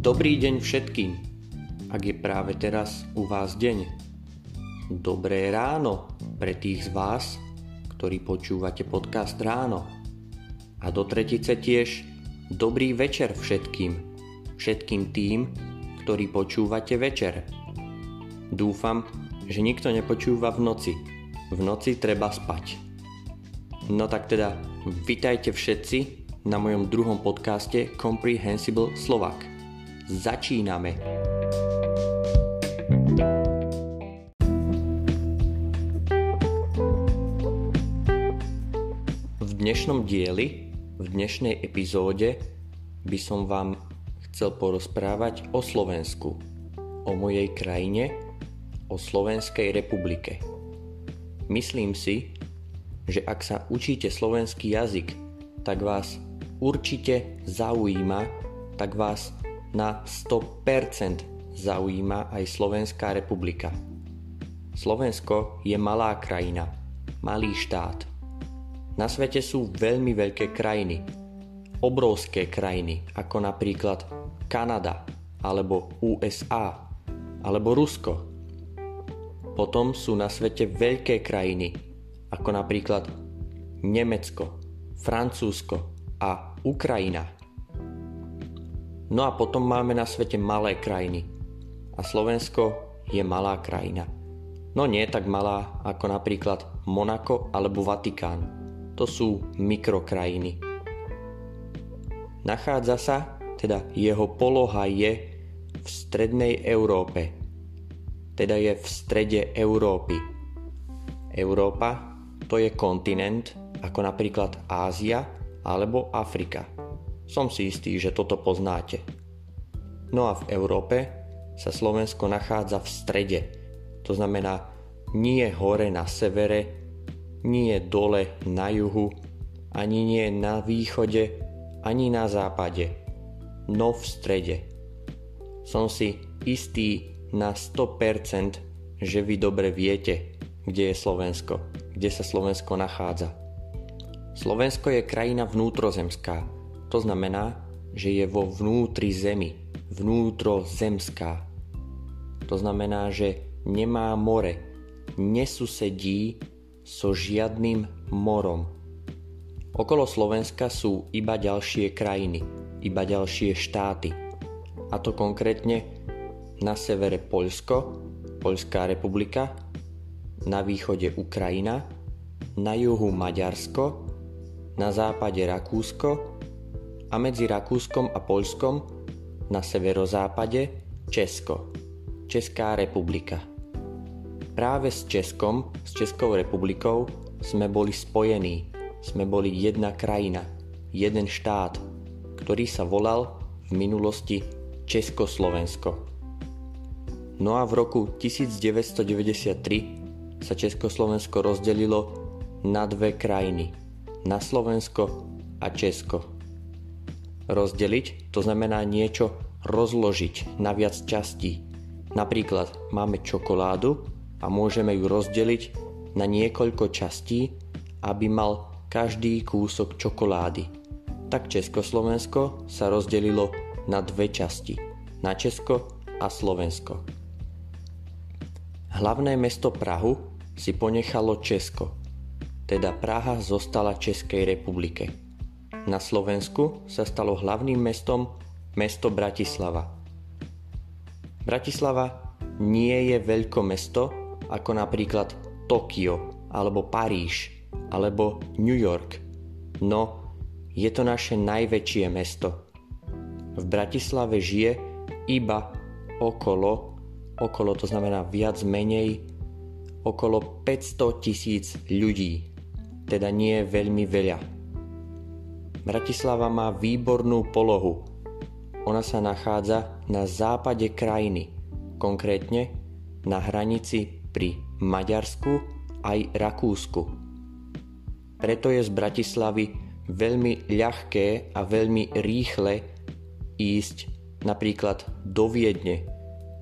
Dobrý deň všetkým, ak je práve teraz u vás deň. Dobré ráno pre tých z vás, ktorí počúvate podcast ráno. A do tretice tiež dobrý večer všetkým, všetkým tým, ktorí počúvate večer. Dúfam, že nikto nepočúva v noci. V noci treba spať. No tak teda, vitajte všetci na mojom druhom podcaste Comprehensible Slovak. Začíname! V dnešnom dieli, v dnešnej epizóde by som vám chcel porozprávať o Slovensku, o mojej krajine, o Slovenskej republike. Myslím si, že ak sa učíte slovenský jazyk, tak vás určite zaujíma, tak vás na 100% zaujíma aj Slovenská republika. Slovensko je malá krajina, malý štát. Na svete sú veľmi veľké krajiny, obrovské krajiny, ako napríklad Kanada, alebo USA, alebo Rusko. Potom sú na svete veľké krajiny, ako napríklad Nemecko, Francúzsko a Ukrajina. No a potom máme na svete malé krajiny. A Slovensko je malá krajina. No nie tak malá ako napríklad Monako alebo Vatikán. To sú mikrokrajiny. Nachádza sa, teda jeho poloha je v strednej Európe. Teda je v strede Európy. Európa to je kontinent ako napríklad Ázia alebo Afrika. Som si istý, že toto poznáte. No a v Európe sa Slovensko nachádza v strede. To znamená nie hore na severe, nie dole na juhu, ani nie na východe, ani na západe, no v strede. Som si istý na 100%, že vy dobre viete, kde je Slovensko, kde sa Slovensko nachádza. Slovensko je krajina vnútrozemská, to znamená, že je vo vnútri zemi, vnútrozemská. To znamená, že nemá more, nesusedí so žiadnym morom. Okolo Slovenska sú iba ďalšie krajiny, iba ďalšie štáty. A to konkrétne na severe Poľsko, Poľská republika, na východe Ukrajina, na juhu Maďarsko, na západe Rakúsko a medzi Rakúskom a Poľskom na severozápade Česko, Česká republika. Práve s Českom, s Českou republikou sme boli spojení, sme boli jedna krajina, jeden štát, ktorý sa volal v minulosti Československo. No a v roku 1993 sa Československo rozdelilo na dve krajiny, na Slovensko a Česko. Rozdeliť to znamená niečo rozložiť na viac častí. Napríklad máme čokoládu a môžeme ju rozdeliť na niekoľko častí, aby mal každý kúsok čokolády. Tak Československo sa rozdelilo na dve časti. Na Česko a Slovensko. Hlavné mesto Prahu si ponechalo Česko, teda Praha zostala Českej republike. Na Slovensku sa stalo hlavným mestom mesto Bratislava. Bratislava nie je mesto ako napríklad Tokio alebo Paríž alebo New York. No, je to naše najväčšie mesto. V Bratislave žije iba okolo, okolo to znamená viac menej, okolo 500 tisíc ľudí. Teda nie veľmi veľa. Bratislava má výbornú polohu. Ona sa nachádza na západe krajiny, konkrétne na hranici pri Maďarsku aj Rakúsku. Preto je z Bratislavy veľmi ľahké a veľmi rýchle ísť napríklad do Viedne,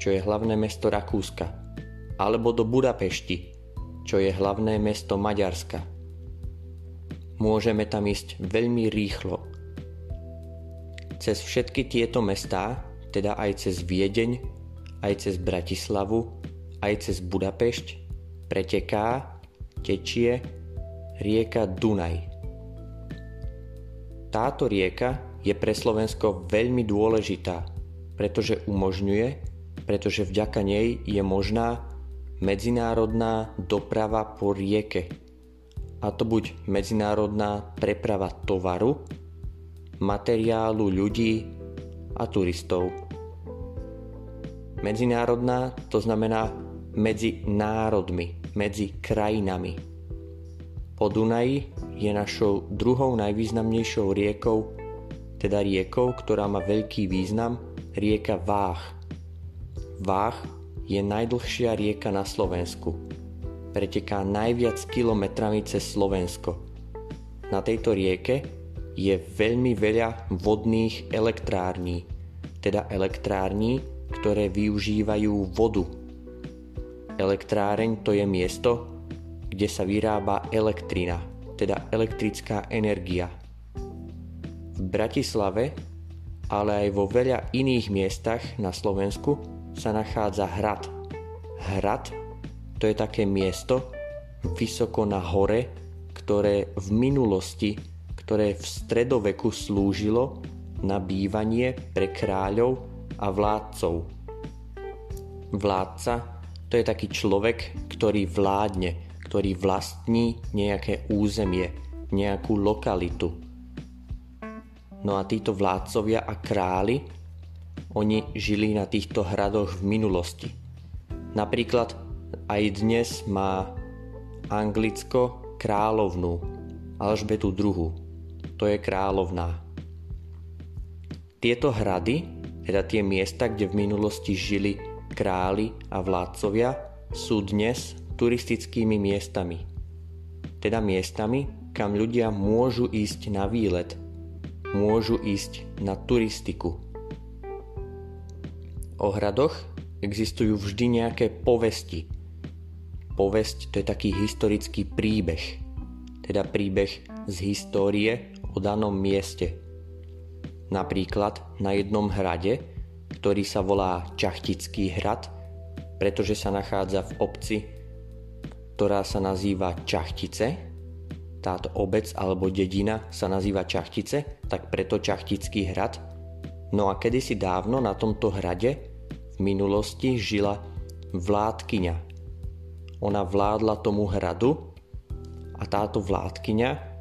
čo je hlavné mesto Rakúska, alebo do Budapešti, čo je hlavné mesto Maďarska môžeme tam ísť veľmi rýchlo. Cez všetky tieto mestá, teda aj cez Viedeň, aj cez Bratislavu, aj cez Budapešť, preteká, tečie rieka Dunaj. Táto rieka je pre Slovensko veľmi dôležitá, pretože umožňuje, pretože vďaka nej je možná medzinárodná doprava po rieke. A to buď medzinárodná preprava tovaru, materiálu ľudí a turistov. Medzinárodná to znamená medzi národmi, medzi krajinami. Po Dunaji je našou druhou najvýznamnejšou riekou, teda riekou, ktorá má veľký význam, rieka Váh. Váh je najdlhšia rieka na Slovensku. Preteká najviac kilometrami cez Slovensko. Na tejto rieke je veľmi veľa vodných elektrární, teda elektrární, ktoré využívajú vodu. Elektráreň to je miesto, kde sa vyrába elektrina, teda elektrická energia. V Bratislave, ale aj vo veľa iných miestach na Slovensku sa nachádza hrad. Hrad to je také miesto vysoko na hore, ktoré v minulosti, ktoré v stredoveku slúžilo na bývanie pre kráľov a vládcov. Vládca to je taký človek, ktorý vládne, ktorý vlastní nejaké územie, nejakú lokalitu. No a títo vládcovia a králi oni žili na týchto hradoch v minulosti. Napríklad aj dnes má Anglicko kráľovnú, Alžbetu II. To je kráľovná. Tieto hrady, teda tie miesta, kde v minulosti žili králi a vládcovia, sú dnes turistickými miestami. Teda miestami, kam ľudia môžu ísť na výlet, môžu ísť na turistiku, O hradoch existujú vždy nejaké povesti. Povesť to je taký historický príbeh, teda príbeh z histórie o danom mieste. Napríklad na jednom hrade, ktorý sa volá Čachtický hrad, pretože sa nachádza v obci, ktorá sa nazýva Čachtice. Táto obec alebo dedina sa nazýva Čachtice, tak preto Čachtický hrad – No a kedysi dávno na tomto hrade v minulosti žila vládkyňa. Ona vládla tomu hradu a táto vládkyňa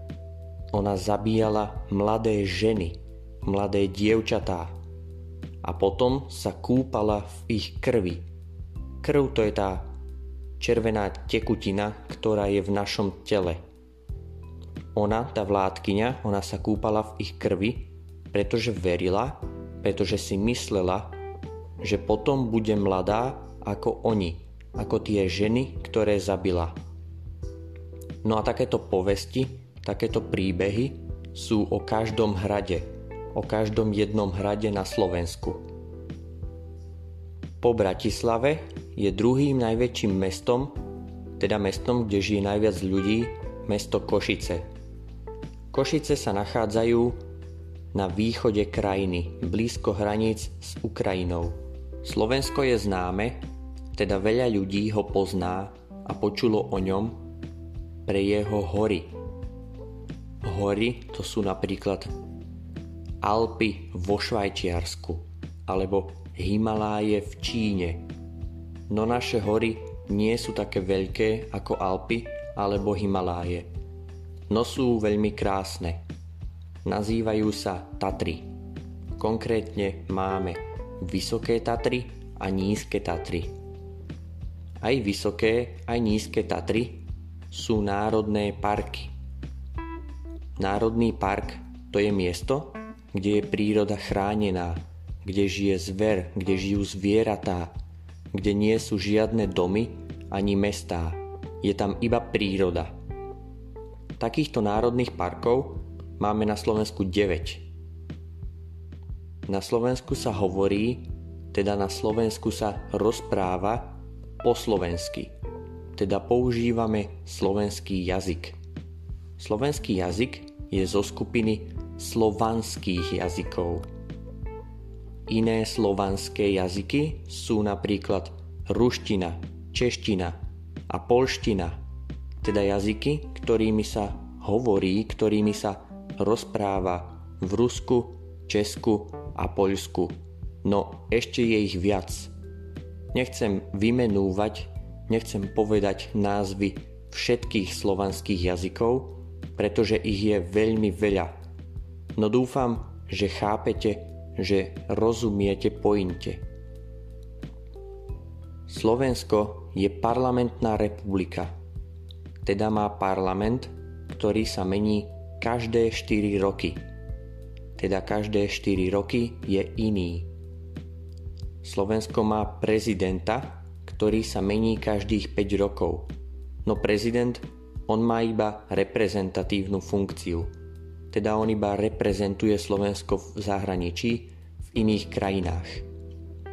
ona zabíjala mladé ženy, mladé dievčatá a potom sa kúpala v ich krvi. Krv to je tá červená tekutina, ktorá je v našom tele. Ona, tá vládkyňa, ona sa kúpala v ich krvi, pretože verila, pretože si myslela, že potom bude mladá ako oni, ako tie ženy, ktoré zabila. No a takéto povesti, takéto príbehy sú o každom hrade, o každom jednom hrade na Slovensku. Po Bratislave je druhým najväčším mestom, teda mestom, kde žije najviac ľudí, mesto Košice. Košice sa nachádzajú na východe krajiny, blízko hraníc s Ukrajinou. Slovensko je známe, teda veľa ľudí ho pozná a počulo o ňom pre jeho hory. Hory to sú napríklad Alpy vo Švajčiarsku alebo Himaláje v Číne. No naše hory nie sú také veľké ako Alpy alebo Himaláje. No sú veľmi krásne. Nazývajú sa Tatry. Konkrétne máme Vysoké Tatry a Nízke Tatry. Aj vysoké, aj nízke Tatry sú národné parky. Národný park to je miesto, kde je príroda chránená, kde žije zver, kde žijú zvieratá, kde nie sú žiadne domy ani mestá. Je tam iba príroda. Takýchto národných parkov máme na Slovensku 9. Na Slovensku sa hovorí, teda na Slovensku sa rozpráva po slovensky, teda používame slovenský jazyk. Slovenský jazyk je zo skupiny slovanských jazykov. Iné slovanské jazyky sú napríklad ruština, čeština a polština, teda jazyky, ktorými sa hovorí, ktorými sa rozpráva v Rusku, Česku a Poľsku. No ešte je ich viac. Nechcem vymenúvať, nechcem povedať názvy všetkých slovanských jazykov, pretože ich je veľmi veľa. No dúfam, že chápete, že rozumiete pointe. Slovensko je parlamentná republika, teda má parlament, ktorý sa mení každé 4 roky. Teda každé 4 roky je iný. Slovensko má prezidenta, ktorý sa mení každých 5 rokov. No prezident on má iba reprezentatívnu funkciu, teda on iba reprezentuje Slovensko v zahraničí, v iných krajinách.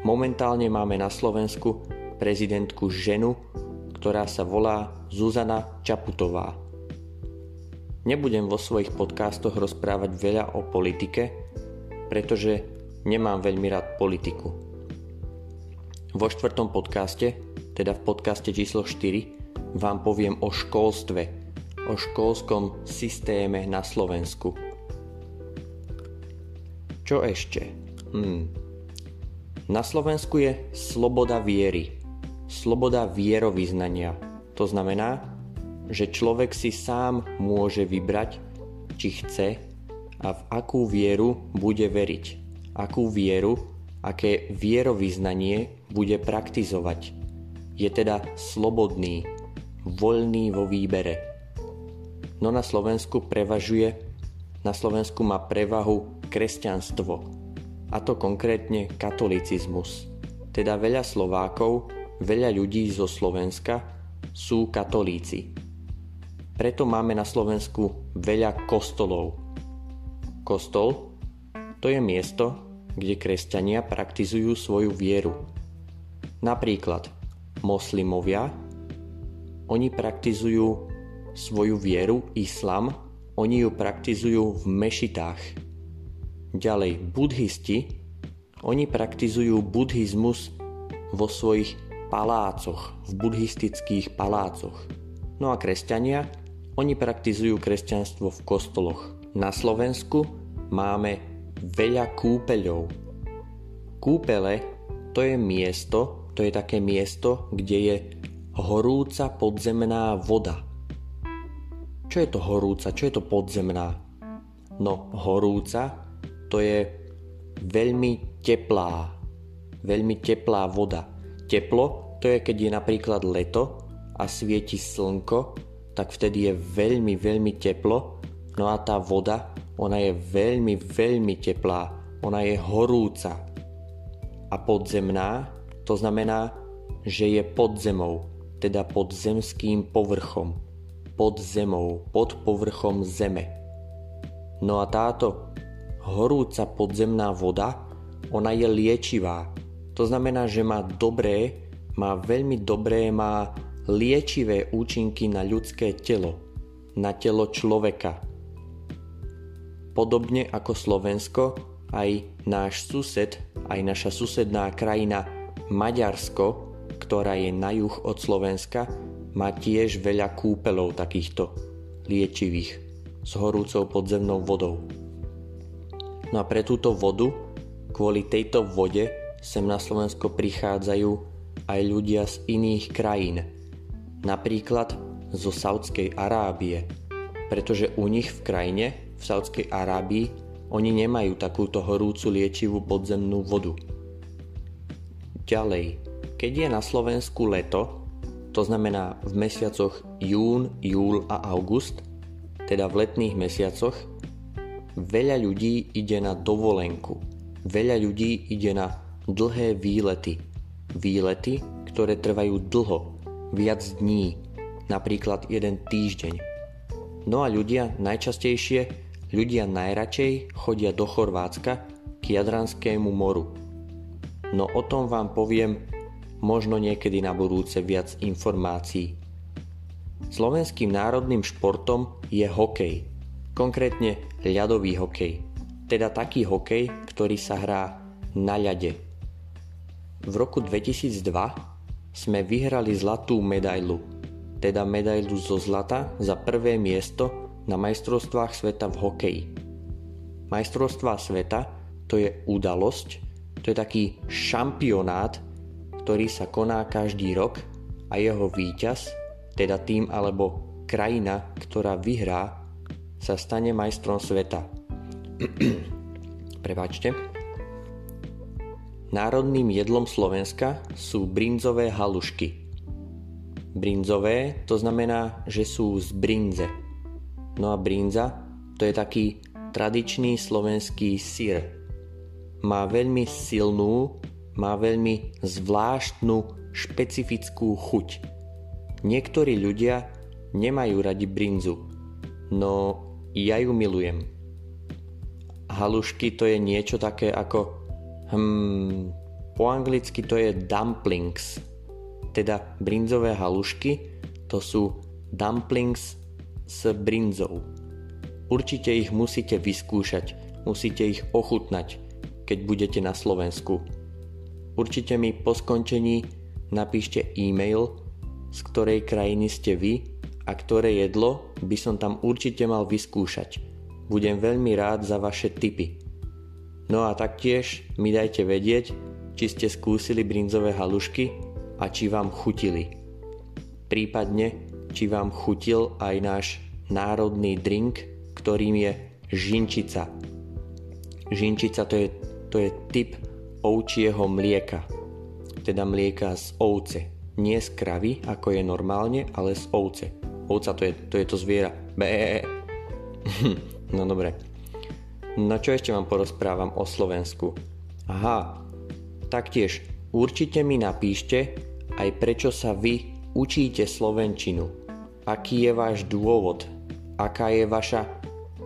Momentálne máme na Slovensku prezidentku ženu, ktorá sa volá Zuzana Čaputová. Nebudem vo svojich podcastoch rozprávať veľa o politike, pretože nemám veľmi rád politiku. Vo štvrtom podcaste, teda v podcaste číslo 4, vám poviem o školstve, o školskom systéme na Slovensku. Čo ešte? Hmm. Na Slovensku je sloboda viery, sloboda vierovýznania. To znamená, že človek si sám môže vybrať, či chce a v akú vieru bude veriť, akú vieru, aké vierovýznanie bude praktizovať. Je teda slobodný, voľný vo výbere. No na Slovensku prevažuje, na Slovensku má prevahu kresťanstvo, a to konkrétne katolicizmus. Teda veľa Slovákov, veľa ľudí zo Slovenska sú katolíci. Preto máme na Slovensku veľa kostolov. Kostol to je miesto, kde kresťania praktizujú svoju vieru. Napríklad moslimovia oni praktizujú svoju vieru, islam, oni ju praktizujú v mešitách. Ďalej, budhisti, oni praktizujú buddhizmus vo svojich palácoch, v buddhistických palácoch. No a kresťania, oni praktizujú kresťanstvo v kostoloch. Na Slovensku máme veľa kúpeľov. Kúpele to je miesto, to je také miesto, kde je horúca podzemná voda. Čo je to horúca? Čo je to podzemná? No, horúca to je veľmi teplá, veľmi teplá voda. Teplo to je, keď je napríklad leto a svieti slnko, tak vtedy je veľmi, veľmi teplo. No a tá voda, ona je veľmi, veľmi teplá. Ona je horúca. A podzemná, to znamená, že je pod zemou teda pod zemským povrchom, pod zemou, pod povrchom zeme. No a táto horúca podzemná voda, ona je liečivá. To znamená, že má dobré, má veľmi dobré, má liečivé účinky na ľudské telo, na telo človeka. Podobne ako Slovensko, aj náš sused, aj naša susedná krajina Maďarsko ktorá je na juh od Slovenska, má tiež veľa kúpelov takýchto liečivých s horúcou podzemnou vodou. No a pre túto vodu, kvôli tejto vode, sem na Slovensko prichádzajú aj ľudia z iných krajín, napríklad zo Saudskej Arábie, pretože u nich v krajine, v Saudskej Arábii, oni nemajú takúto horúcu liečivú podzemnú vodu. Ďalej, keď je na Slovensku leto, to znamená v mesiacoch jún, júl a august, teda v letných mesiacoch, veľa ľudí ide na dovolenku. Veľa ľudí ide na dlhé výlety. Výlety, ktoré trvajú dlho, viac dní, napríklad jeden týždeň. No a ľudia najčastejšie, ľudia najradšej chodia do Chorvátska k Jadranskému moru. No o tom vám poviem možno niekedy na budúce viac informácií. Slovenským národným športom je hokej, konkrétne ľadový hokej, teda taký hokej, ktorý sa hrá na ľade. V roku 2002 sme vyhrali zlatú medailu, teda medailu zo zlata za prvé miesto na majstrovstvách sveta v hokeji. Majstrovstvá sveta to je udalosť, to je taký šampionát, ktorý sa koná každý rok a jeho víťaz, teda tým alebo krajina, ktorá vyhrá, sa stane majstrom sveta. Prepačte. Národným jedlom Slovenska sú brinzové halušky. Brinzové to znamená, že sú z brinze. No a brinza to je taký tradičný slovenský sír. Má veľmi silnú, má veľmi zvláštnu, špecifickú chuť. Niektorí ľudia nemajú radi brinzu, no ja ju milujem. Halušky to je niečo také ako Hmm, po anglicky to je dumplings, teda brinzové halušky, to sú dumplings s brinzou. Určite ich musíte vyskúšať, musíte ich ochutnať, keď budete na Slovensku. Určite mi po skončení napíšte e-mail, z ktorej krajiny ste vy a ktoré jedlo by som tam určite mal vyskúšať. Budem veľmi rád za vaše tipy. No a taktiež mi dajte vedieť, či ste skúsili brinzové halušky a či vám chutili. Prípadne, či vám chutil aj náš národný drink, ktorým je žinčica. Žinčica to je, to je typ ovčieho mlieka, teda mlieka z ovce. Nie z kravy, ako je normálne, ale z ovce. Ovca to je to, je to zviera. Bé. no dobre. No čo ešte vám porozprávam o Slovensku? Aha, taktiež určite mi napíšte aj prečo sa vy učíte Slovenčinu. Aký je váš dôvod? Aká je vaša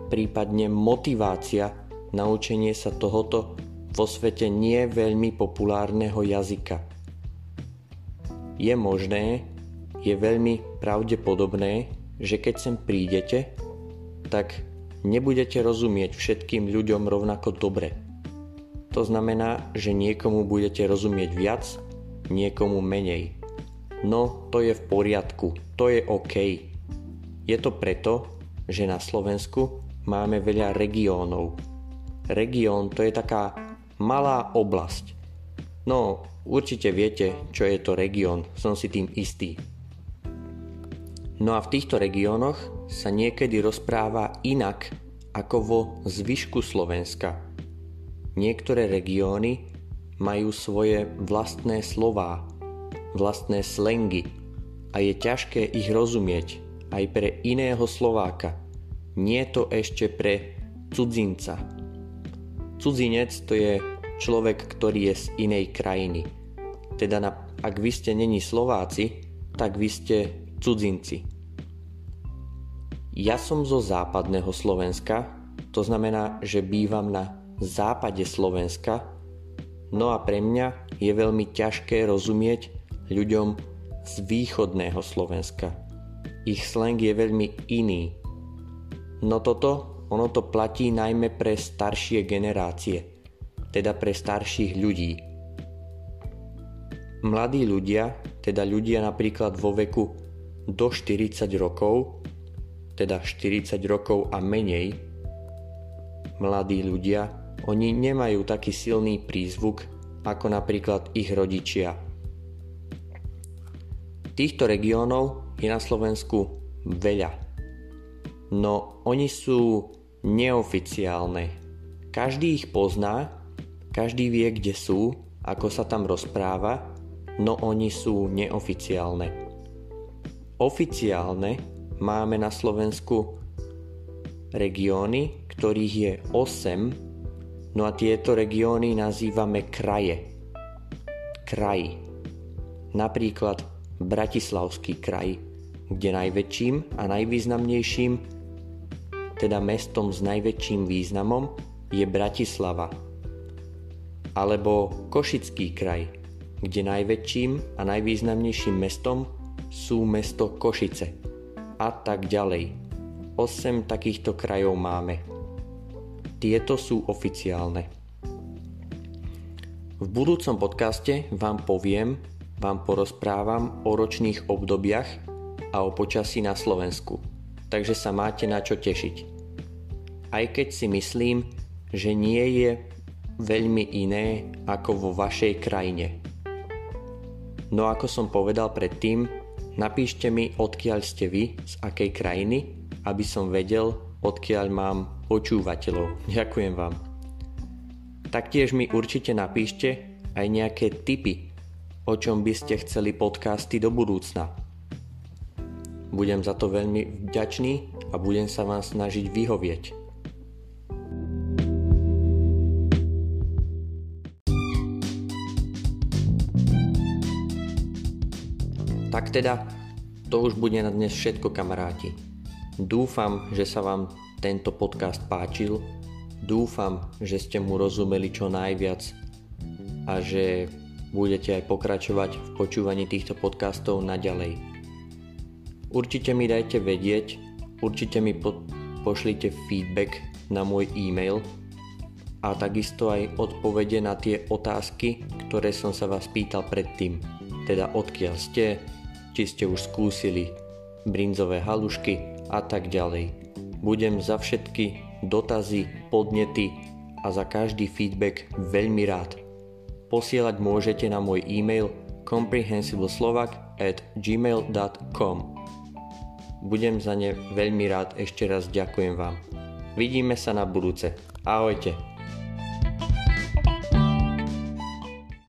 prípadne motivácia na učenie sa tohoto vo svete nie veľmi populárneho jazyka? Je možné, je veľmi pravdepodobné, že keď sem prídete, tak nebudete rozumieť všetkým ľuďom rovnako dobre. To znamená, že niekomu budete rozumieť viac, niekomu menej. No, to je v poriadku, to je OK. Je to preto, že na Slovensku máme veľa regiónov. Región to je taká malá oblasť. No, určite viete, čo je to región, som si tým istý. No a v týchto regiónoch sa niekedy rozpráva inak ako vo zvyšku Slovenska. Niektoré regióny majú svoje vlastné slová, vlastné slengy a je ťažké ich rozumieť aj pre iného Slováka. Nie to ešte pre cudzinca. Cudzinec to je človek, ktorý je z inej krajiny. Teda ak vy ste není Slováci, tak vy ste cudzinci. Ja som zo západného Slovenska, to znamená, že bývam na západe Slovenska, no a pre mňa je veľmi ťažké rozumieť ľuďom z východného Slovenska. Ich slang je veľmi iný. No toto, ono to platí najmä pre staršie generácie, teda pre starších ľudí. Mladí ľudia, teda ľudia napríklad vo veku do 40 rokov, teda 40 rokov a menej, mladí ľudia, oni nemajú taký silný prízvuk ako napríklad ich rodičia. Týchto regiónov je na Slovensku veľa, no oni sú neoficiálne. Každý ich pozná, každý vie, kde sú, ako sa tam rozpráva, no oni sú neoficiálne. Oficiálne máme na Slovensku regióny, ktorých je 8, no a tieto regióny nazývame kraje. Kraj. Napríklad Bratislavský kraj, kde najväčším a najvýznamnejším, teda mestom s najväčším významom, je Bratislava. Alebo Košický kraj, kde najväčším a najvýznamnejším mestom sú mesto Košice a tak ďalej. 8 takýchto krajov máme. Tieto sú oficiálne. V budúcom podcaste vám poviem, vám porozprávam o ročných obdobiach a o počasí na Slovensku. Takže sa máte na čo tešiť. Aj keď si myslím, že nie je veľmi iné ako vo vašej krajine. No ako som povedal predtým, napíšte mi odkiaľ ste vy, z akej krajiny, aby som vedel, odkiaľ mám počúvateľov. Ďakujem vám. Taktiež mi určite napíšte aj nejaké tipy, o čom by ste chceli podcasty do budúcna. Budem za to veľmi vďačný a budem sa vám snažiť vyhovieť. Tak teda, to už bude na dnes všetko kamaráti. Dúfam, že sa vám tento podcast páčil. Dúfam, že ste mu rozumeli čo najviac a že budete aj pokračovať v počúvaní týchto podcastov naďalej. Určite mi dajte vedieť, určite mi po- pošlite feedback na môj e-mail a takisto aj odpovede na tie otázky, ktoré som sa vás pýtal predtým. Teda odkiaľ ste, či ste už skúsili brinzové halušky a tak ďalej. Budem za všetky dotazy, podnety a za každý feedback veľmi rád. Posielať môžete na môj e-mail comprehensiveslovak at gmail.com Budem za ne veľmi rád, ešte raz ďakujem vám. Vidíme sa na budúce. Ahojte.